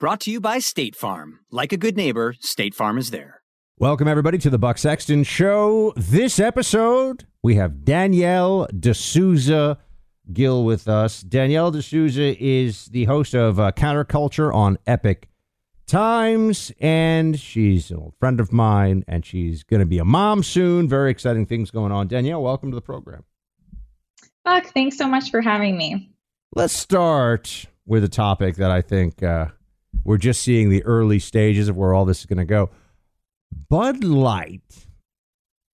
Brought to you by State Farm. Like a good neighbor, State Farm is there. Welcome, everybody, to the Buck Sexton Show. This episode, we have Danielle D'Souza Gill with us. Danielle D'Souza is the host of uh, Counterculture on Epoch Times, and she's an old friend of mine, and she's going to be a mom soon. Very exciting things going on. Danielle, welcome to the program. Buck, thanks so much for having me. Let's start with a topic that I think. Uh, we're just seeing the early stages of where all this is going to go. Bud Light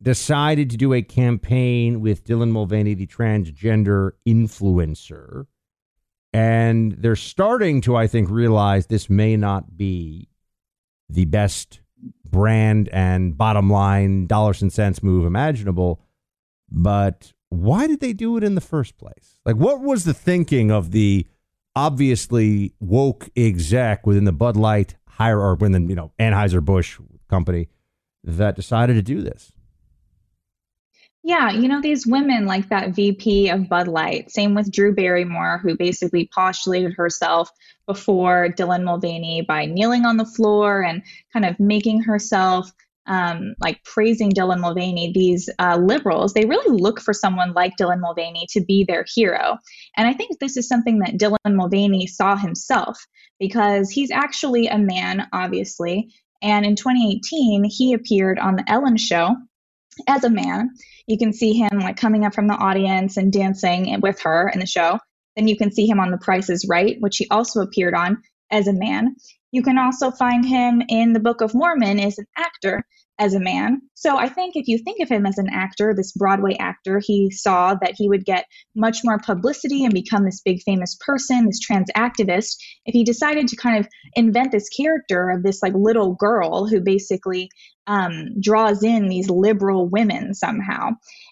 decided to do a campaign with Dylan Mulvaney, the transgender influencer. And they're starting to, I think, realize this may not be the best brand and bottom line dollars and cents move imaginable. But why did they do it in the first place? Like, what was the thinking of the obviously woke exec within the Bud Light hire or within you know Anheuser Busch company that decided to do this. Yeah, you know, these women like that VP of Bud Light, same with Drew Barrymore, who basically postulated herself before Dylan Mulvaney by kneeling on the floor and kind of making herself um, like praising Dylan Mulvaney, these uh, liberals, they really look for someone like Dylan Mulvaney to be their hero. And I think this is something that Dylan Mulvaney saw himself because he's actually a man, obviously. And in 2018, he appeared on The Ellen Show as a man. You can see him like coming up from the audience and dancing with her in the show. Then you can see him on The Price is Right, which he also appeared on as a man. You can also find him in the Book of Mormon as an actor as a man. So I think if you think of him as an actor, this Broadway actor, he saw that he would get much more publicity and become this big famous person, this trans activist, if he decided to kind of invent this character of this like little girl who basically um, draws in these liberal women somehow.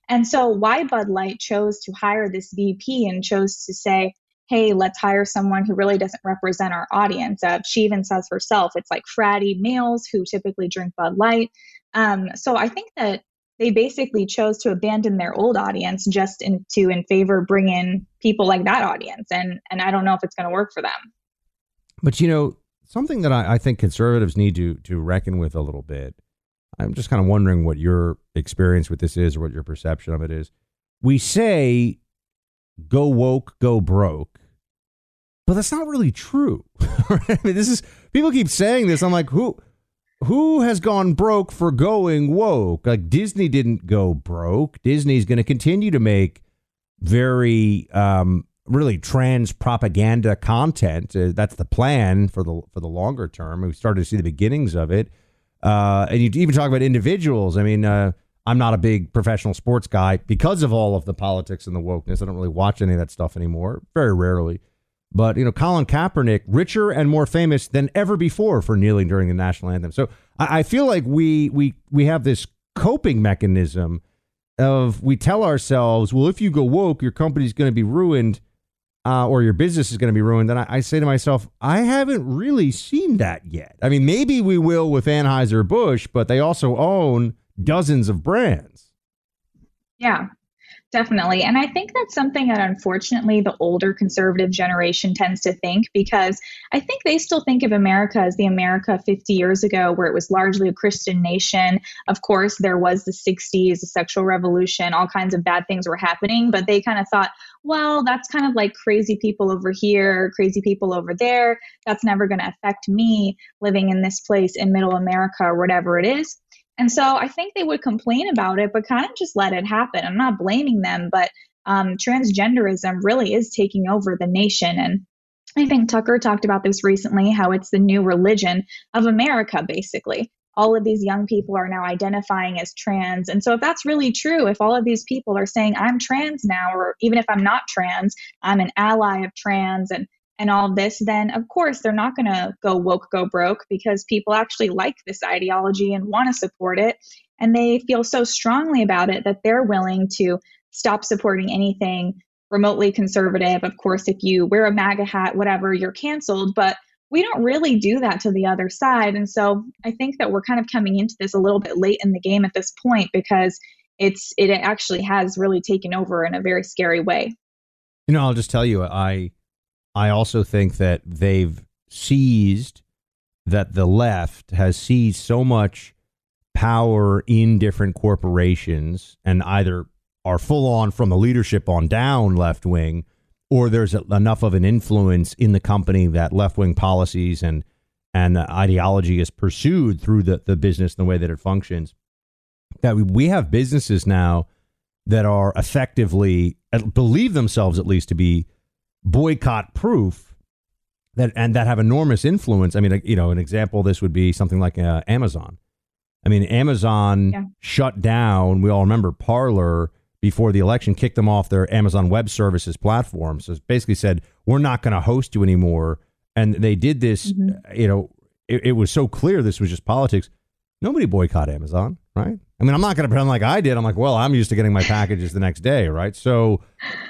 And so why Bud Light chose to hire this VP and chose to say, hey, let's hire someone who really doesn't represent our audience. Uh, she even says herself, it's like fratty males who typically drink Bud Light. Um, so I think that they basically chose to abandon their old audience just in, to in favor bring in people like that audience, and and I don't know if it's going to work for them. But you know, something that I, I think conservatives need to to reckon with a little bit. I'm just kind of wondering what your experience with this is, or what your perception of it is. We say, "Go woke, go broke," but that's not really true. I mean, this is people keep saying this. I'm like, who? who has gone broke for going woke? Like Disney didn't go broke. Disney's going to continue to make very um, really trans propaganda content. Uh, that's the plan for the for the longer term. We started to see the beginnings of it. Uh, and you even talk about individuals. I mean, uh, I'm not a big professional sports guy because of all of the politics and the wokeness. I don't really watch any of that stuff anymore. Very rarely. But you know, Colin Kaepernick, richer and more famous than ever before for kneeling during the national anthem. So I, I feel like we we we have this coping mechanism of we tell ourselves, well, if you go woke, your company's going to be ruined, uh, or your business is going to be ruined. And I, I say to myself, I haven't really seen that yet. I mean, maybe we will with Anheuser Busch, but they also own dozens of brands. Yeah, Definitely. And I think that's something that unfortunately the older conservative generation tends to think because I think they still think of America as the America 50 years ago, where it was largely a Christian nation. Of course, there was the 60s, the sexual revolution, all kinds of bad things were happening, but they kind of thought, well, that's kind of like crazy people over here, crazy people over there. That's never going to affect me living in this place in middle America or whatever it is. And so I think they would complain about it, but kind of just let it happen. I'm not blaming them, but um, transgenderism really is taking over the nation. And I think Tucker talked about this recently how it's the new religion of America, basically. All of these young people are now identifying as trans. And so, if that's really true, if all of these people are saying, I'm trans now, or even if I'm not trans, I'm an ally of trans, and and all this, then of course they're not going to go woke, go broke because people actually like this ideology and want to support it. And they feel so strongly about it that they're willing to stop supporting anything remotely conservative. Of course, if you wear a MAGA hat, whatever, you're canceled. But we don't really do that to the other side. And so I think that we're kind of coming into this a little bit late in the game at this point because it's it actually has really taken over in a very scary way. You know, I'll just tell you, I I also think that they've seized that the left has seized so much power in different corporations and either are full on from the leadership on down left wing or there's enough of an influence in the company that left wing policies and and ideology is pursued through the, the business and the way that it functions that we, we have businesses now that are effectively believe themselves at least to be boycott proof that and that have enormous influence. I mean, you know, an example of this would be something like uh, Amazon. I mean, Amazon yeah. shut down. We all remember Parler before the election, kicked them off their Amazon Web Services platform. So basically said, "We're not going to host you anymore." And they did this. Mm-hmm. You know, it, it was so clear this was just politics. Nobody boycott Amazon, right? I mean, I'm not going to pretend like I did. I'm like, well, I'm used to getting my packages the next day, right? So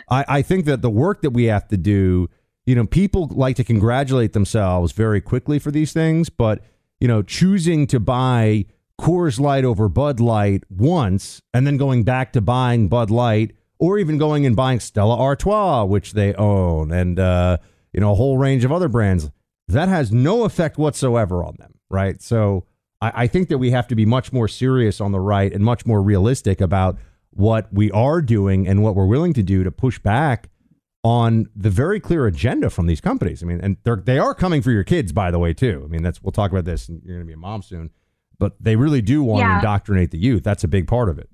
I, I think that the work that we have to do, you know, people like to congratulate themselves very quickly for these things, but, you know, choosing to buy Coors Light over Bud Light once and then going back to buying Bud Light or even going and buying Stella Artois, which they own, and, uh, you know, a whole range of other brands, that has no effect whatsoever on them, right? So, I, I think that we have to be much more serious on the right and much more realistic about what we are doing and what we're willing to do to push back on the very clear agenda from these companies. I mean, and they're they are coming for your kids, by the way, too. I mean, that's we'll talk about this. And you're going to be a mom soon, but they really do want yeah. to indoctrinate the youth. That's a big part of it.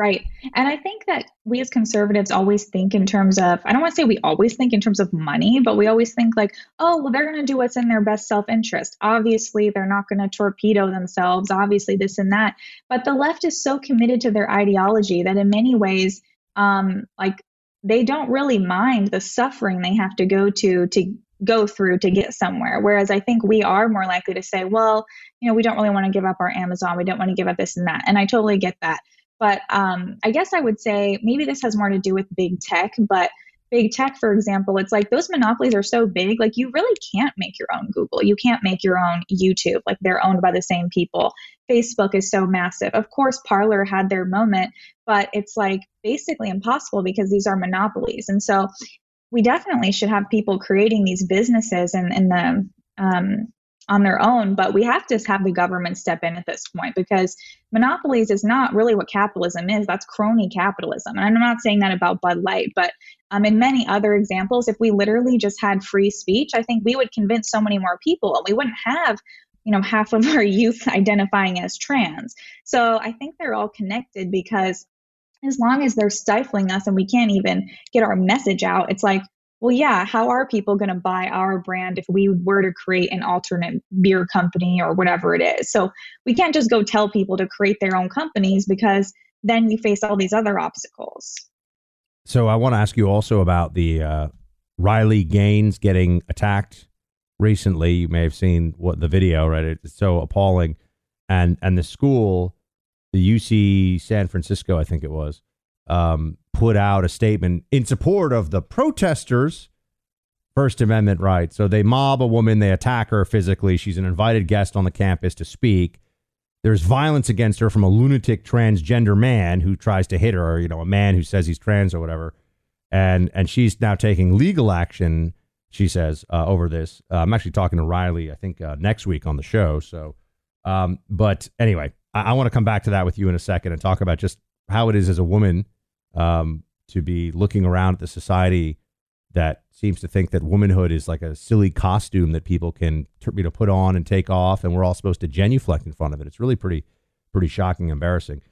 Right. And I think that we as conservatives always think in terms of, I don't want to say we always think in terms of money, but we always think like, oh, well, they're going to do what's in their best self interest. Obviously, they're not going to torpedo themselves, obviously, this and that. But the left is so committed to their ideology that in many ways, um, like, they don't really mind the suffering they have to go to to go through to get somewhere. Whereas I think we are more likely to say, well, you know, we don't really want to give up our Amazon. We don't want to give up this and that. And I totally get that. But um, I guess I would say maybe this has more to do with big tech, but big tech, for example, it's like those monopolies are so big, like you really can't make your own Google. You can't make your own YouTube. Like they're owned by the same people. Facebook is so massive. Of course, Parler had their moment, but it's like basically impossible because these are monopolies. And so we definitely should have people creating these businesses and, and the um, on their own, but we have to have the government step in at this point because monopolies is not really what capitalism is. That's crony capitalism. And I'm not saying that about Bud Light, but um, in many other examples, if we literally just had free speech, I think we would convince so many more people and we wouldn't have you know half of our youth identifying as trans so i think they're all connected because as long as they're stifling us and we can't even get our message out it's like well, yeah, how are people going to buy our brand if we were to create an alternate beer company or whatever it is? So we can't just go tell people to create their own companies because then you face all these other obstacles. So I want to ask you also about the uh, Riley Gaines getting attacked recently. You may have seen what the video, right? It's so appalling, and and the school, the UC San Francisco, I think it was, um, put out a statement in support of the protesters' First Amendment rights. So they mob a woman, they attack her physically. She's an invited guest on the campus to speak. There's violence against her from a lunatic transgender man who tries to hit her, you know, a man who says he's trans or whatever. And and she's now taking legal action, she says, uh, over this. Uh, I'm actually talking to Riley, I think, uh, next week on the show. So, um, but anyway, I, I want to come back to that with you in a second and talk about just how it is as a woman um, to be looking around at the society that seems to think that womanhood is like a silly costume that people can you know put on and take off, and we're all supposed to genuflect in front of it. It's really pretty pretty shocking, embarrassing.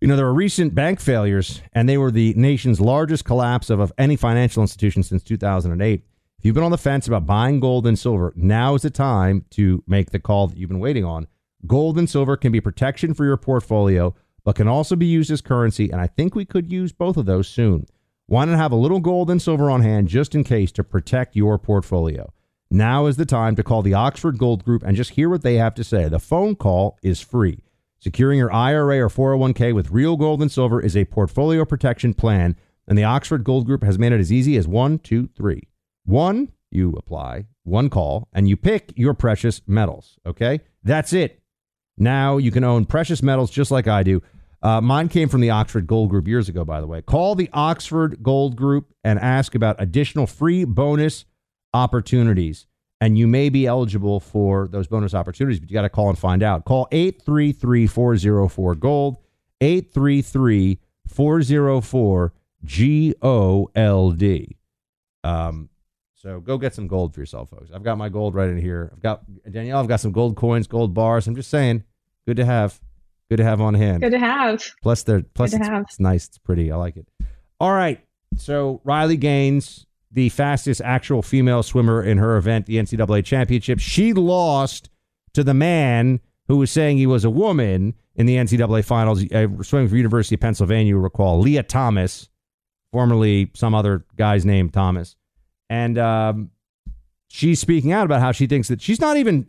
You know, there were recent bank failures, and they were the nation's largest collapse of, of any financial institution since 2008. If you've been on the fence about buying gold and silver, now is the time to make the call that you've been waiting on. Gold and silver can be protection for your portfolio but can also be used as currency, and I think we could use both of those soon. Why not have a little gold and silver on hand just in case to protect your portfolio? Now is the time to call the Oxford Gold Group and just hear what they have to say. The phone call is free. Securing your IRA or 401k with real gold and silver is a portfolio protection plan, and the Oxford Gold Group has made it as easy as one, two, three. One, you apply, one call, and you pick your precious metals. Okay? That's it. Now you can own precious metals just like I do. Uh, mine came from the Oxford Gold Group years ago, by the way. Call the Oxford Gold Group and ask about additional free bonus opportunities and you may be eligible for those bonus opportunities, but you got to call and find out. Call 833 404 Gold, 833 404 G O L D. Um, so go get some gold for yourself, folks. I've got my gold right in here. I've got Danielle. I've got some gold coins, gold bars. I'm just saying, good to have, good to have on hand. Good to have. Plus, they're plus it's, it's nice. It's pretty. I like it. All right. So Riley Gaines the fastest actual female swimmer in her event, the NCAA championship. She lost to the man who was saying he was a woman in the NCAA finals, uh, swimming for University of Pennsylvania, you recall, Lia Thomas, formerly some other guy's name, Thomas. And um, she's speaking out about how she thinks that she's not even,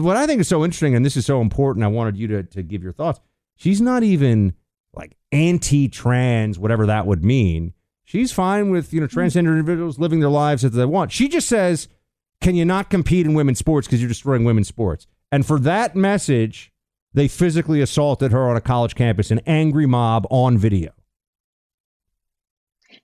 what I think is so interesting, and this is so important, I wanted you to, to give your thoughts. She's not even like anti trans, whatever that would mean. She's fine with, you know, hmm. transgender individuals living their lives as they want. She just says, can you not compete in women's sports because you're destroying women's sports? And for that message, they physically assaulted her on a college campus, an angry mob on video.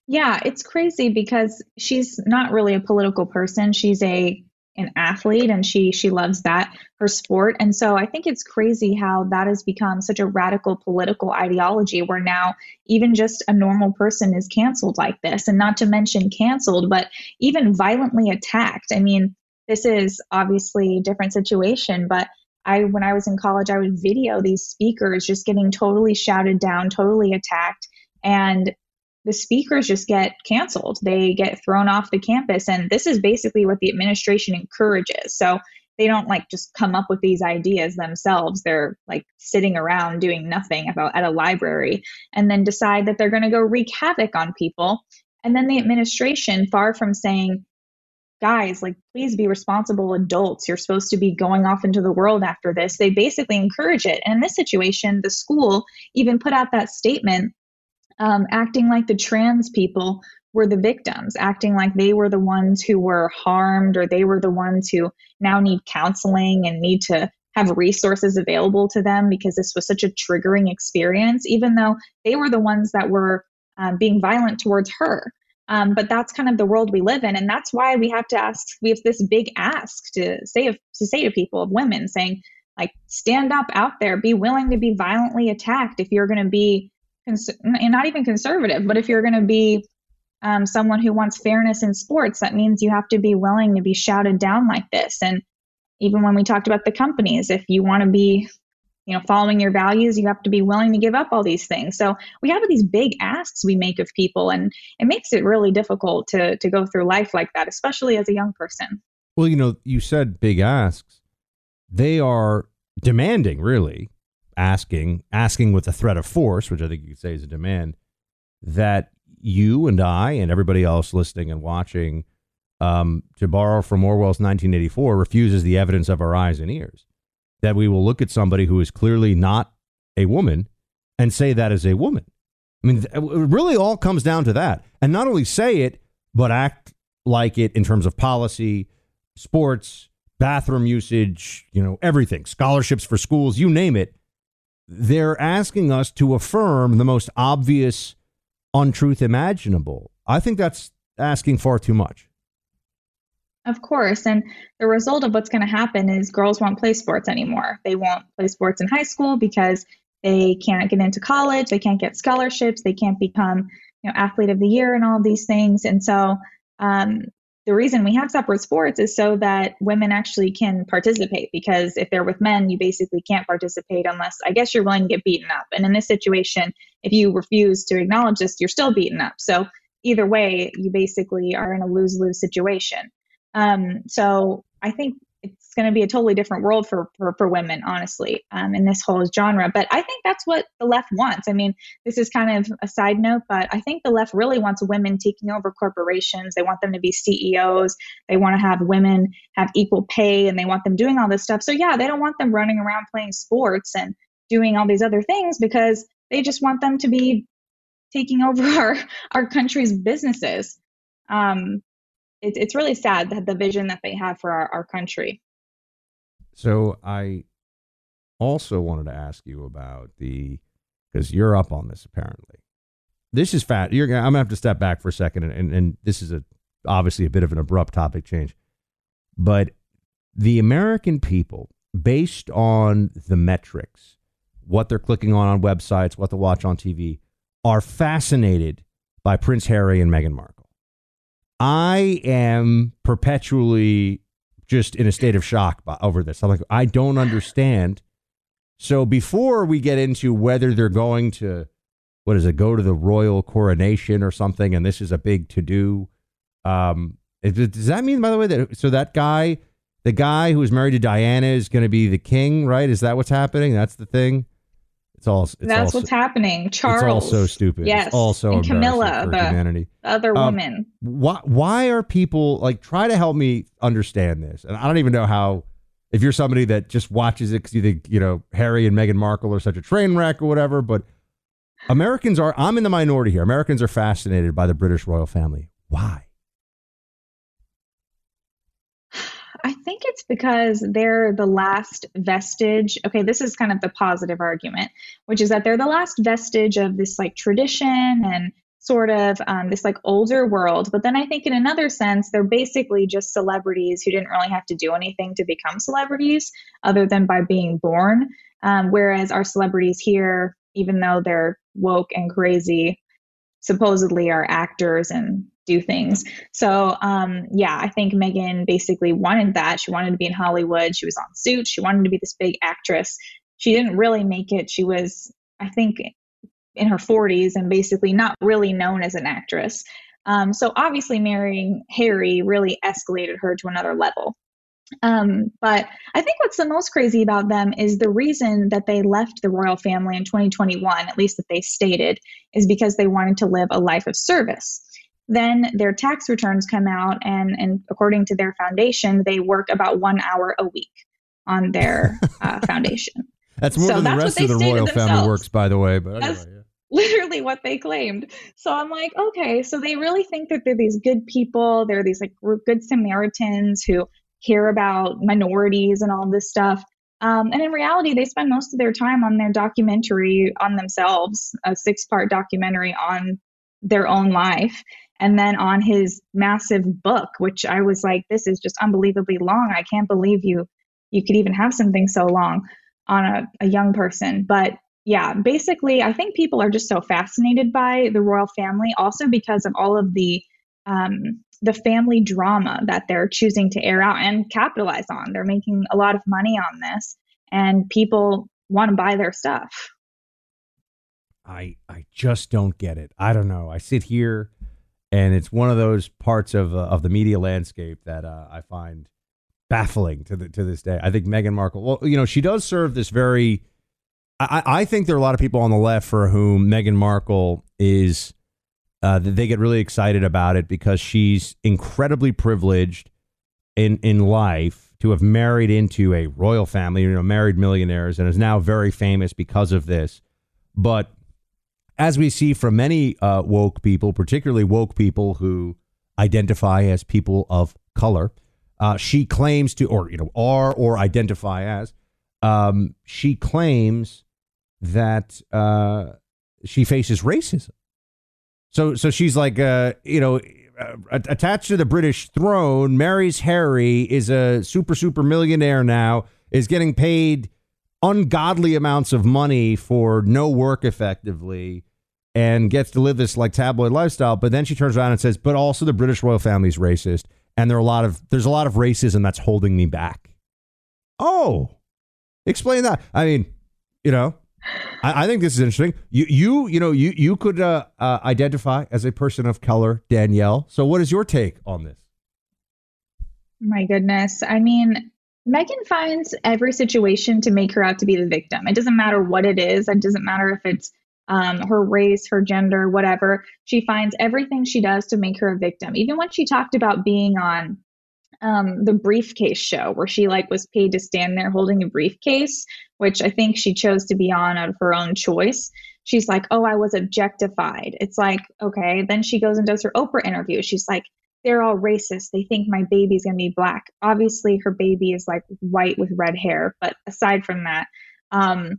Yeah, it's crazy because she's not really a political person. She's a an athlete and she she loves that her sport. And so i think it's crazy how that has become such a radical political ideology where now even just a normal person is canceled like this. And not to mention canceled but even violently attacked. I mean this is obviously a different situation but i when i was in college i would video these speakers just getting totally shouted down totally attacked. And the speakers just get canceled. They get thrown off the campus. And this is basically what the administration encourages. So they don't like just come up with these ideas themselves. They're like sitting around doing nothing about at a library and then decide that they're going to go wreak havoc on people. And then the administration, far from saying, guys, like, please be responsible adults. You're supposed to be going off into the world after this. They basically encourage it. And in this situation, the school even put out that statement um, acting like the trans people were the victims, acting like they were the ones who were harmed or they were the ones who now need counseling and need to have resources available to them because this was such a triggering experience, even though they were the ones that were um, being violent towards her. Um, but that's kind of the world we live in, and that's why we have to ask. We have this big ask to say of, to say to people of women, saying like, stand up out there, be willing to be violently attacked if you're going to be cons- and not even conservative, but if you're going to be um, someone who wants fairness in sports, that means you have to be willing to be shouted down like this. And even when we talked about the companies, if you want to be, you know, following your values, you have to be willing to give up all these things. So we have these big asks we make of people, and it makes it really difficult to to go through life like that, especially as a young person. Well, you know, you said big asks. They are demanding, really, asking, asking with a threat of force, which I think you could say is a demand, that you and I and everybody else listening and watching, um, to borrow from Orwell's 1984, refuses the evidence of our eyes and ears. That we will look at somebody who is clearly not a woman and say that is a woman. I mean, it really all comes down to that. And not only say it, but act like it in terms of policy, sports, bathroom usage, you know, everything, scholarships for schools, you name it they're asking us to affirm the most obvious untruth imaginable. I think that's asking far too much. Of course. And the result of what's going to happen is girls won't play sports anymore. They won't play sports in high school because they can't get into college, they can't get scholarships, they can't become, you know, athlete of the year and all these things. And so um, the reason we have separate sports is so that women actually can participate because if they're with men you basically can't participate unless i guess you're willing to get beaten up. And in this situation if you refuse to acknowledge this you're still beaten up. So either way you basically are in a lose-lose situation. Um, so i think it's going to be a totally different world for for, for women honestly um, in this whole genre but i think that's what the left wants. I mean this is kind of a side note but i think the left really wants women taking over corporations. They want them to be ceos they want to have women have equal pay and they want them doing all this stuff. So yeah they don't want them running around playing sports and doing all these other things because they just want them to be taking over our our country's businesses. Um, it, it's really sad that the vision that they have for our, our country. So I also wanted to ask you about the because you're up on this apparently. This is fat. You're I'm gonna have to step back for a second, and, and, and this is a obviously a bit of an abrupt topic change, but the American people, based on the metrics, what they're clicking on on websites, what they watch on TV, are fascinated by Prince Harry and Meghan Markle. I am perpetually just in a state of shock over this. I'm like, I don't understand. So before we get into whether they're going to, what is it, go to the royal coronation or something, and this is a big to do. Um, does that mean, by the way, that so that guy, the guy who was married to Diana, is going to be the king, right? Is that what's happening? That's the thing. It's all. It's That's all, what's happening. Charles. It's all so stupid. Yes. It's also and Camilla, for the humanity. other um, woman. Why? Why are people like? Try to help me understand this. And I don't even know how. If you're somebody that just watches it because you think you know Harry and Meghan Markle are such a train wreck or whatever, but Americans are. I'm in the minority here. Americans are fascinated by the British royal family. Why? I think it's because they're the last vestige. Okay, this is kind of the positive argument, which is that they're the last vestige of this like tradition and sort of um, this like older world. But then I think in another sense, they're basically just celebrities who didn't really have to do anything to become celebrities other than by being born. Um, whereas our celebrities here, even though they're woke and crazy, supposedly are actors and do things. So, um, yeah, I think Meghan basically wanted that. She wanted to be in Hollywood. She was on Suits. She wanted to be this big actress. She didn't really make it. She was, I think, in her 40s and basically not really known as an actress. Um, so, obviously, marrying Harry really escalated her to another level. Um, but I think what's the most crazy about them is the reason that they left the royal family in 2021, at least that they stated, is because they wanted to live a life of service. Then their tax returns come out, and, and according to their foundation, they work about one hour a week on their uh, foundation. That's more so than the rest of the royal family works, by the way. But anyway, yeah. literally what they claimed. So I'm like, okay, so they really think that they're these good people. They're these like good Samaritans who care about minorities and all this stuff. Um, and in reality, they spend most of their time on their documentary on themselves, a six part documentary on their own life and then on his massive book which i was like this is just unbelievably long. I can't believe you you could even have something so long on a, a young person. But yeah basically i think people are just so fascinated by the royal family also because of all of the um, the family drama that they're choosing to air out and capitalize on. They're making a lot of money on this and people want to buy their stuff. I i just don't get it. I don't know. I sit here and it's one of those parts of uh, of the media landscape that uh, I find baffling to the, to this day. I think Meghan Markle, well, you know, she does serve this very. I, I think there are a lot of people on the left for whom Meghan Markle is. Uh, they get really excited about it because she's incredibly privileged in in life to have married into a royal family, you know, married millionaires, and is now very famous because of this. But as we see from many uh, woke people, particularly woke people who identify as people of color, uh, she claims to, or you know, are or identify as. Um, she claims that uh, she faces racism. So, so she's like, uh, you know, uh, attached to the British throne, marries Harry, is a super super millionaire now, is getting paid ungodly amounts of money for no work effectively and gets to live this like tabloid lifestyle. But then she turns around and says, "But also the British royal family is racist, and there are a lot of there's a lot of racism that's holding me back." Oh, explain that. I mean, you know, I, I think this is interesting. You you you know you you could uh, uh, identify as a person of color, Danielle. So, what is your take on this? My goodness, I mean, Meghan finds every situation to make her out to be the victim. It doesn't matter what it is. It doesn't matter if it's um, her race, her gender, whatever. She finds everything she does to make her a victim. Even when she talked about being on um, the briefcase show, where she like was paid to stand there holding a briefcase, which I think she chose to be on out of her own choice. She's like, "Oh, I was objectified." It's like, okay. Then she goes and does her Oprah interview. She's like, "They're all racist. They think my baby's gonna be black." Obviously, her baby is like white with red hair, but aside from that, um,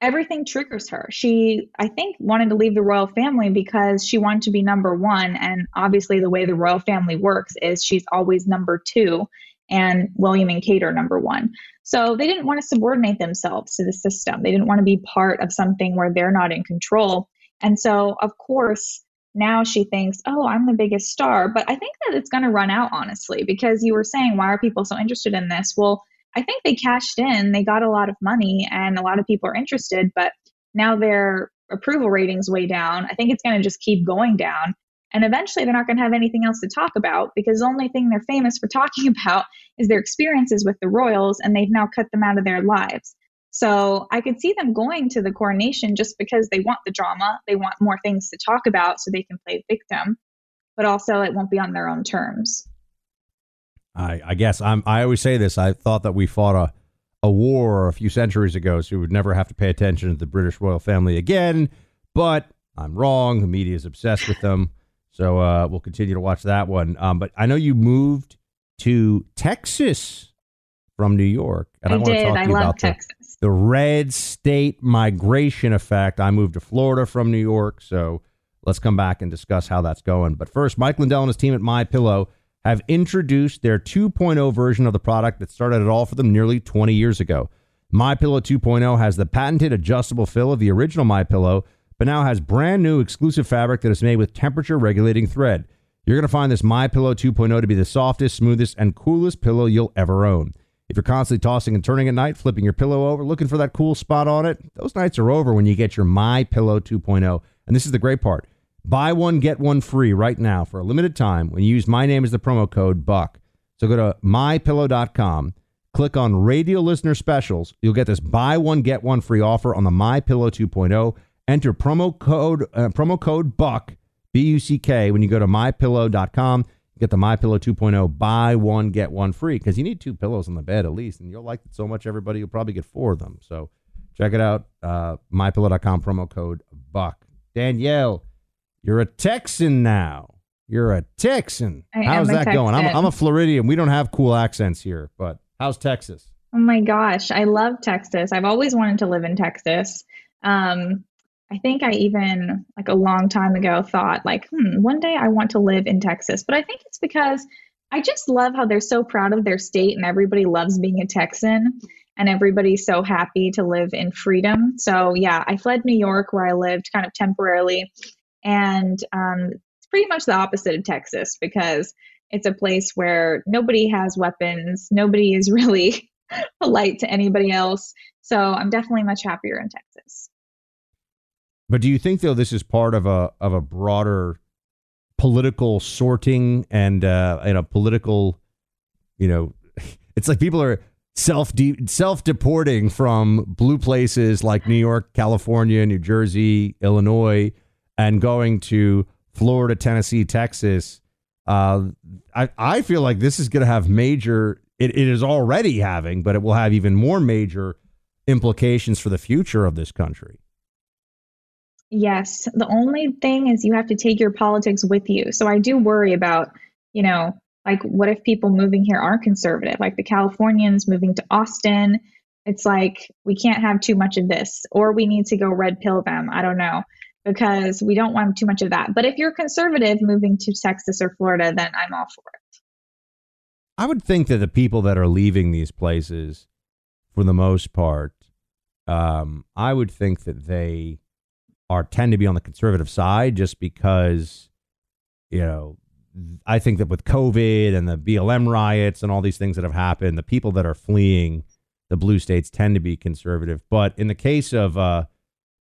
everything triggers her. She, I think, wanted to leave the royal family because she wanted to be number one. And obviously, the way the royal family works is she's always number two, and William and Kate are number one. So they didn't want to subordinate themselves to the system. They didn't want to be part of something where they're not in control. And so, of course, now she thinks, oh, I'm the biggest star. But I think that it's going to run out, honestly, because you were saying, why are people so interested in this? Well, I think they cashed in, they got a lot of money, and a lot of people are interested, but now their approval ratings way down. I think it's going to just keep going down. And eventually they're not going to have anything else to talk about because the only thing they're famous for talking about is their experiences with the royals, and they've now cut them out of their lives. So I could see them going to the coronation just because they want the drama. They want more things to talk about so they can play victim, but also it won't be on their own terms. I, I guess I'm. I always say this. I thought that we fought a a war a few centuries ago, so we would never have to pay attention to the British royal family again. But I'm wrong. The media is obsessed with them, so uh, we'll continue to watch that one. Um, but I know you moved to Texas from New York, and I, I want to talk to you about Texas. The, the red state migration effect. I moved to Florida from New York, so let's come back and discuss how that's going. But first, Mike Lindell and his team at My Pillow have introduced their 2.0 version of the product that started it all for them nearly 20 years ago. My Pillow 2.0 has the patented adjustable fill of the original My Pillow, but now has brand new exclusive fabric that is made with temperature regulating thread. You're going to find this My Pillow 2.0 to be the softest, smoothest, and coolest pillow you'll ever own. If you're constantly tossing and turning at night, flipping your pillow over, looking for that cool spot on it, those nights are over when you get your My Pillow 2.0. And this is the great part. Buy one, get one free right now for a limited time when you use my name as the promo code BUCK. So go to mypillow.com, click on radio listener specials. You'll get this buy one, get one free offer on the My Pillow 2.0. Enter promo code uh, promo code BUCK, B U C K, when you go to mypillow.com. Get the My Pillow 2.0, buy one, get one free because you need two pillows on the bed at least. And you'll like it so much, everybody, you'll probably get four of them. So check it out. Uh, mypillow.com, promo code BUCK. Danielle, you're a Texan now. You're a Texan. I how's that Texan. going? I'm, I'm a Floridian. We don't have cool accents here, but how's Texas? Oh my gosh, I love Texas. I've always wanted to live in Texas. Um, I think I even like a long time ago thought like, hmm, one day I want to live in Texas. But I think it's because I just love how they're so proud of their state and everybody loves being a Texan and everybody's so happy to live in freedom. So yeah, I fled New York where I lived kind of temporarily and um, it's pretty much the opposite of Texas because it's a place where nobody has weapons, nobody is really polite to anybody else. So I'm definitely much happier in Texas. But do you think though this is part of a of a broader political sorting and uh, and a political, you know, it's like people are self self deporting from blue places like New York, California, New Jersey, Illinois and going to Florida, Tennessee, Texas, uh, I, I feel like this is going to have major, it, it is already having, but it will have even more major implications for the future of this country. Yes. The only thing is you have to take your politics with you. So I do worry about, you know, like what if people moving here are conservative, like the Californians moving to Austin? It's like we can't have too much of this, or we need to go red pill them. I don't know because we don't want too much of that. But if you're conservative moving to Texas or Florida, then I'm all for it. I would think that the people that are leaving these places, for the most part, um, I would think that they are tend to be on the conservative side just because, you know, I think that with COVID and the BLM riots and all these things that have happened, the people that are fleeing the blue states tend to be conservative. But in the case of uh,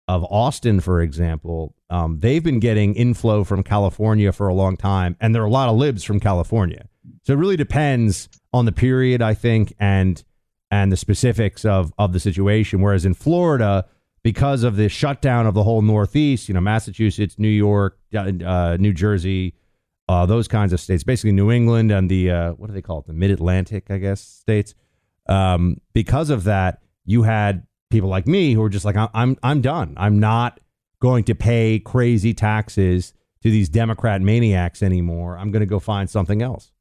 of Austin, for example, um, they've been getting inflow from California for a long time, and there are a lot of libs from California. So it really depends on the period, I think, and and the specifics of of the situation. Whereas in Florida, because of the shutdown of the whole Northeast, you know, Massachusetts, New York, uh, New Jersey, uh, those kinds of states, basically New England and the uh, what do they call it, the Mid Atlantic, I guess, states. Um, because of that, you had people like me who are just like, I'm I'm done. I'm not going to pay crazy taxes to these Democrat maniacs anymore. I'm going to go find something else.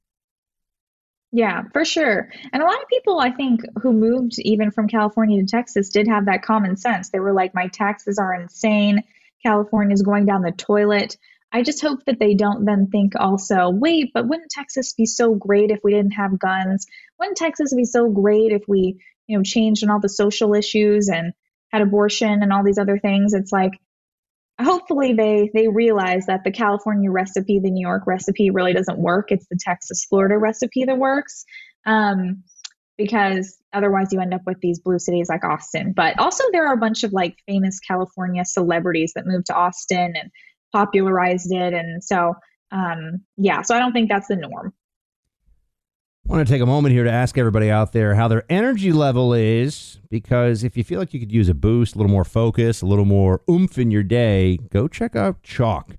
Yeah, for sure. And a lot of people, I think, who moved even from California to Texas did have that common sense. They were like, my taxes are insane. California is going down the toilet. I just hope that they don't then think also, wait, but wouldn't Texas be so great if we didn't have guns? Wouldn't Texas be so great if we, you know, changed and all the social issues and had abortion and all these other things? It's like, hopefully they they realize that the California recipe, the New York recipe, really doesn't work. It's the Texas Florida recipe that works. Um, because otherwise you end up with these blue cities like Austin. But also there are a bunch of like famous California celebrities that moved to Austin and popularized it. And so um, yeah, so I don't think that's the norm. I want to take a moment here to ask everybody out there how their energy level is because if you feel like you could use a boost, a little more focus, a little more oomph in your day, go check out Choq.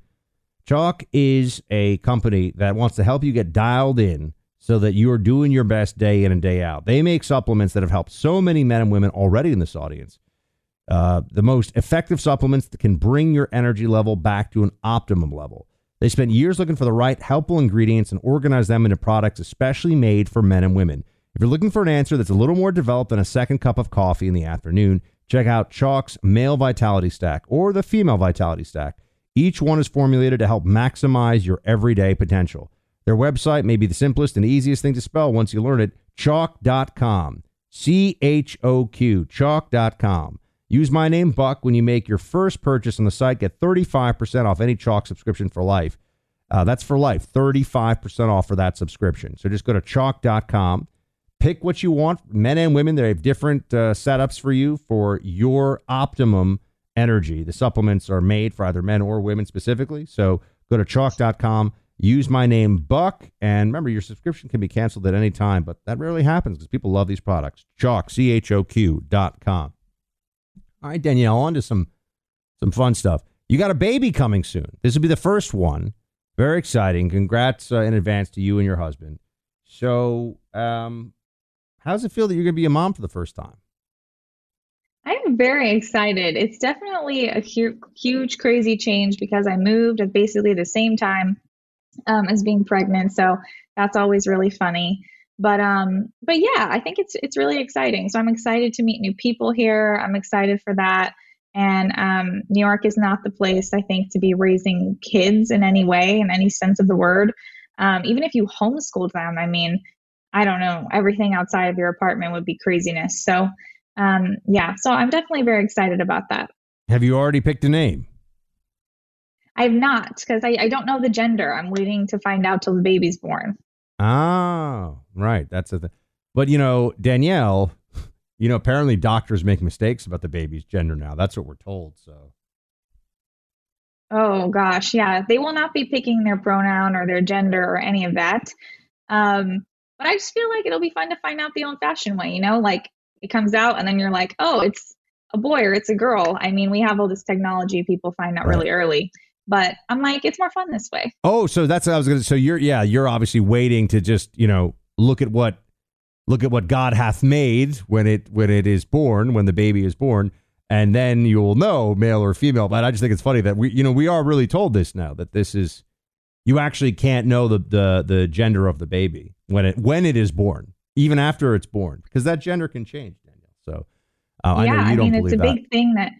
Choq is a company that wants to help you get dialed in so that you are doing your best day in and day out. They make supplements that have helped so many men and women already in this audience. Uh, the most effective supplements that can bring your energy level back to an optimum level. They spent years looking for the right helpful ingredients and organized them into products especially made for men and women. If you're looking for an answer that's a little more developed than a second cup of coffee in the afternoon, check out Choq's Male Vitality Stack or the Female Vitality Stack. Each one is formulated to help maximize your everyday potential. Their website may be the simplest and easiest thing to spell once you learn it choq.com. C H O Q, choq.com. Use my name, Buck, when you make your first purchase on the site. Get 35% off any Choq subscription for life. Uh, that's for life, 35% off for that subscription. So just go to choq.com, pick what you want. Men and women, they have different uh, setups for you for your optimum energy. The supplements are made for either men or women specifically. So go to choq.com, use my name, Buck, and remember your subscription can be canceled at any time, but that rarely happens because people love these products. Choq, C H O Q dot com. All right, Danielle, on to some some fun stuff. You got a baby coming soon. This will be the first one. Very exciting. Congrats uh, in advance to you and your husband. So, um, how does it feel that you're going to be a mom for the first time? I'm very excited. It's definitely a hu- huge, crazy change because I moved at basically the same time um, as being pregnant. So that's always really funny but um but yeah i think it's it's really exciting. So i'm excited to meet new people here. I'm excited for that. And um, new york is not the place i think to be raising kids in any way in any sense of the word. Um, even if you homeschooled them i mean i don't know everything outside of your apartment would be craziness. So um, yeah so i'm definitely very excited about that. Have you already picked a name? I have not because I, I don't know the gender. I'm waiting to find out till the baby's born. Oh, right. That's a thing. But you know, Danielle, you know, apparently doctors make mistakes about the baby's gender now. That's what we're told. So. Oh gosh, yeah. They will not be picking their pronoun or their gender or any of that. Um, but I just feel like it'll be fun to find out the old-fashioned way. You know, like it comes out and then you're like, oh, it's a boy or it's a girl. I mean, we have all this technology. People find out right. really early. But I'm like, it's more fun this way. Oh, so that's what I was going to. So you're, yeah, you're obviously waiting to just, you know, look at what, look at what God hath made when it when it is born, when the baby is born, and then you will know male or female. But I just think it's funny that we, you know, we are really told this now that this is, you actually can't know the the the gender of the baby when it when it is born, even after it's born, because that gender can change, Danielle. So uh, yeah, I know you don't I mean, it's a that. big thing that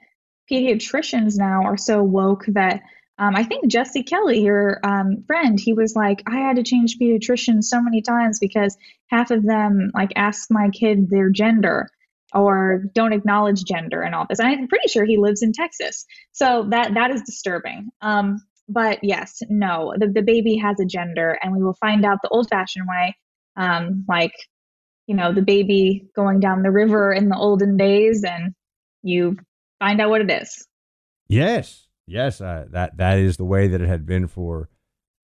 pediatricians now are so woke that um, I think Jesse Kelly, your um, friend, he was like, I had to change pediatricians so many times because half of them like ask my kid their gender or don't acknowledge gender and all this. And I'm pretty sure he lives in Texas, so that that is disturbing. Um, but yes, no, the the baby has a gender, and we will find out the old-fashioned way, um, like you know, the baby going down the river in the olden days, and you find out what it is. Yes, Yes, uh, that that is the way that it had been for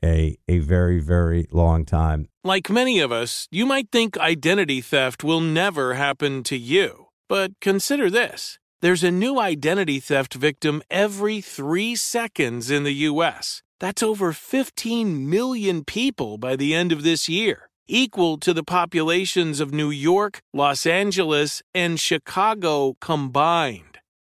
a a very very long time. Like many of us, you might think identity theft will never happen to you. But consider this there's a new identity theft victim every three seconds in the U.S. That's over 15 million people by the end of this year, equal to the populations of New York, Los Angeles, and Chicago combined.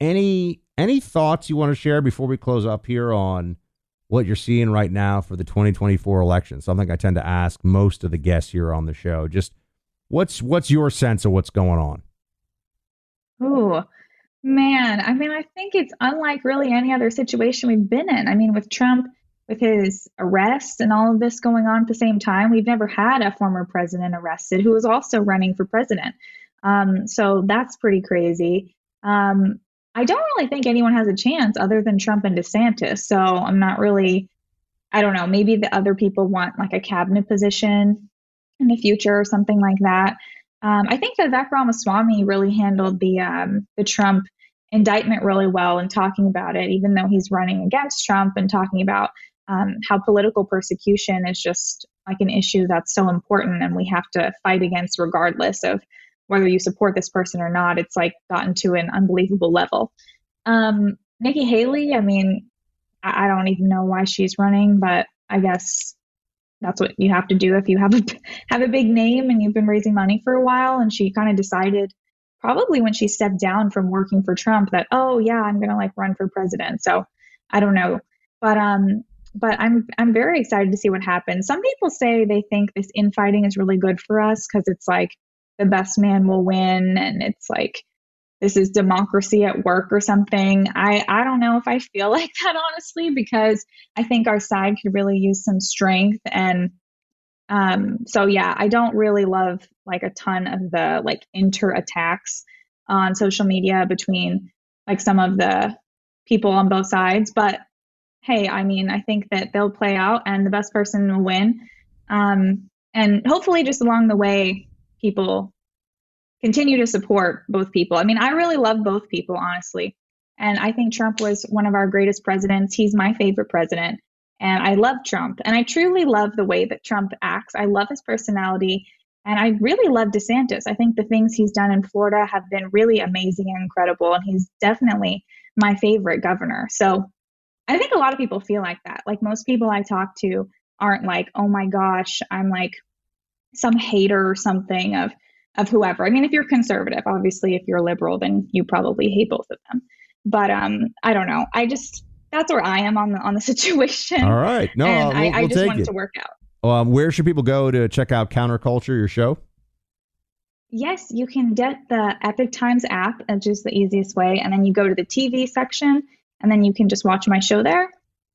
Any any thoughts you want to share before we close up here on what you're seeing right now for the 2024 election? Something I tend to ask most of the guests here on the show. Just what's what's your sense of what's going on? Oh man. I mean, I think it's unlike really any other situation we've been in. I mean, with Trump, with his arrest and all of this going on at the same time, we've never had a former president arrested who was also running for president. Um, so that's pretty crazy. Um, I don't really think anyone has a chance other than Trump and DeSantis. So I'm not really, I don't know, maybe the other people want like a cabinet position in the future or something like that. Um, I think that Vivek Ramaswamy really handled the um, the Trump indictment really well in talking about it, even though he's running against Trump and talking about um, how political persecution is just like an issue that's so important and we have to fight against regardless of whether you support this person or not. It's like gotten to an unbelievable level. Um, Nikki Haley, I mean, I, I don't even know why she's running, but I guess that's what you have to do if you have a have a big name and you've been raising money for a while. And she kind of decided, probably when she stepped down from working for Trump, that oh yeah, I'm gonna like run for president. So I don't know, but um, but I'm I'm very excited to see what happens. Some people say they think this infighting is really good for us because it's like the best man will win, and it's like this is democracy at work or something. I, I don't know if I feel like that honestly, because I think our side could really use some strength. And um, so, yeah, I don't really love like a ton of the like inter attacks on social media between like some of the people on both sides. But hey, I mean, I think that they'll play out and the best person will win. Um, and hopefully, just along the way, people continue to support both people. I mean, I really love both people, honestly. And I think Trump was one of our greatest presidents. He's my favorite president. And I love Trump. And I truly love the way that Trump acts. I love his personality. And I really love DeSantis. I think the things he's done in Florida have been really amazing and incredible. And he's definitely my favorite governor. So I think a lot of people feel like that. Like most people I talk to aren't like, oh my gosh, I'm like some hater or something of of whoever. I mean, if you're conservative, obviously, if you're liberal, then you probably hate both of them. But um, I don't know. I just that's where I am on the on the situation. All right, no, and we'll, I, I we'll just take want it. it to work out. Um, where should people go to check out Counterculture, your show? Yes, you can get the Epoch Times app, which is the easiest way, and then you go to the TV section, and then you can just watch my show there.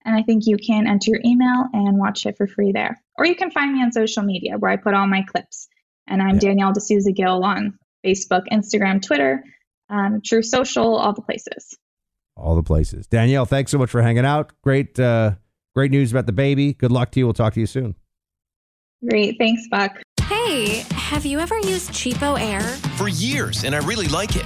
And I think you can enter your email and watch it for free there. Or you can find me on social media where I put all my clips. And I'm Yeah. Danielle D'Souza Gill on Facebook, Instagram, Twitter, um, Truth Social, all the places. All the places. Danielle, thanks so much for hanging out. Great, uh, great news about the baby. Good luck to you. We'll talk to you soon. Great. Thanks, Buck. Hey, have you ever used Cheapo Air? For years, and I really like it.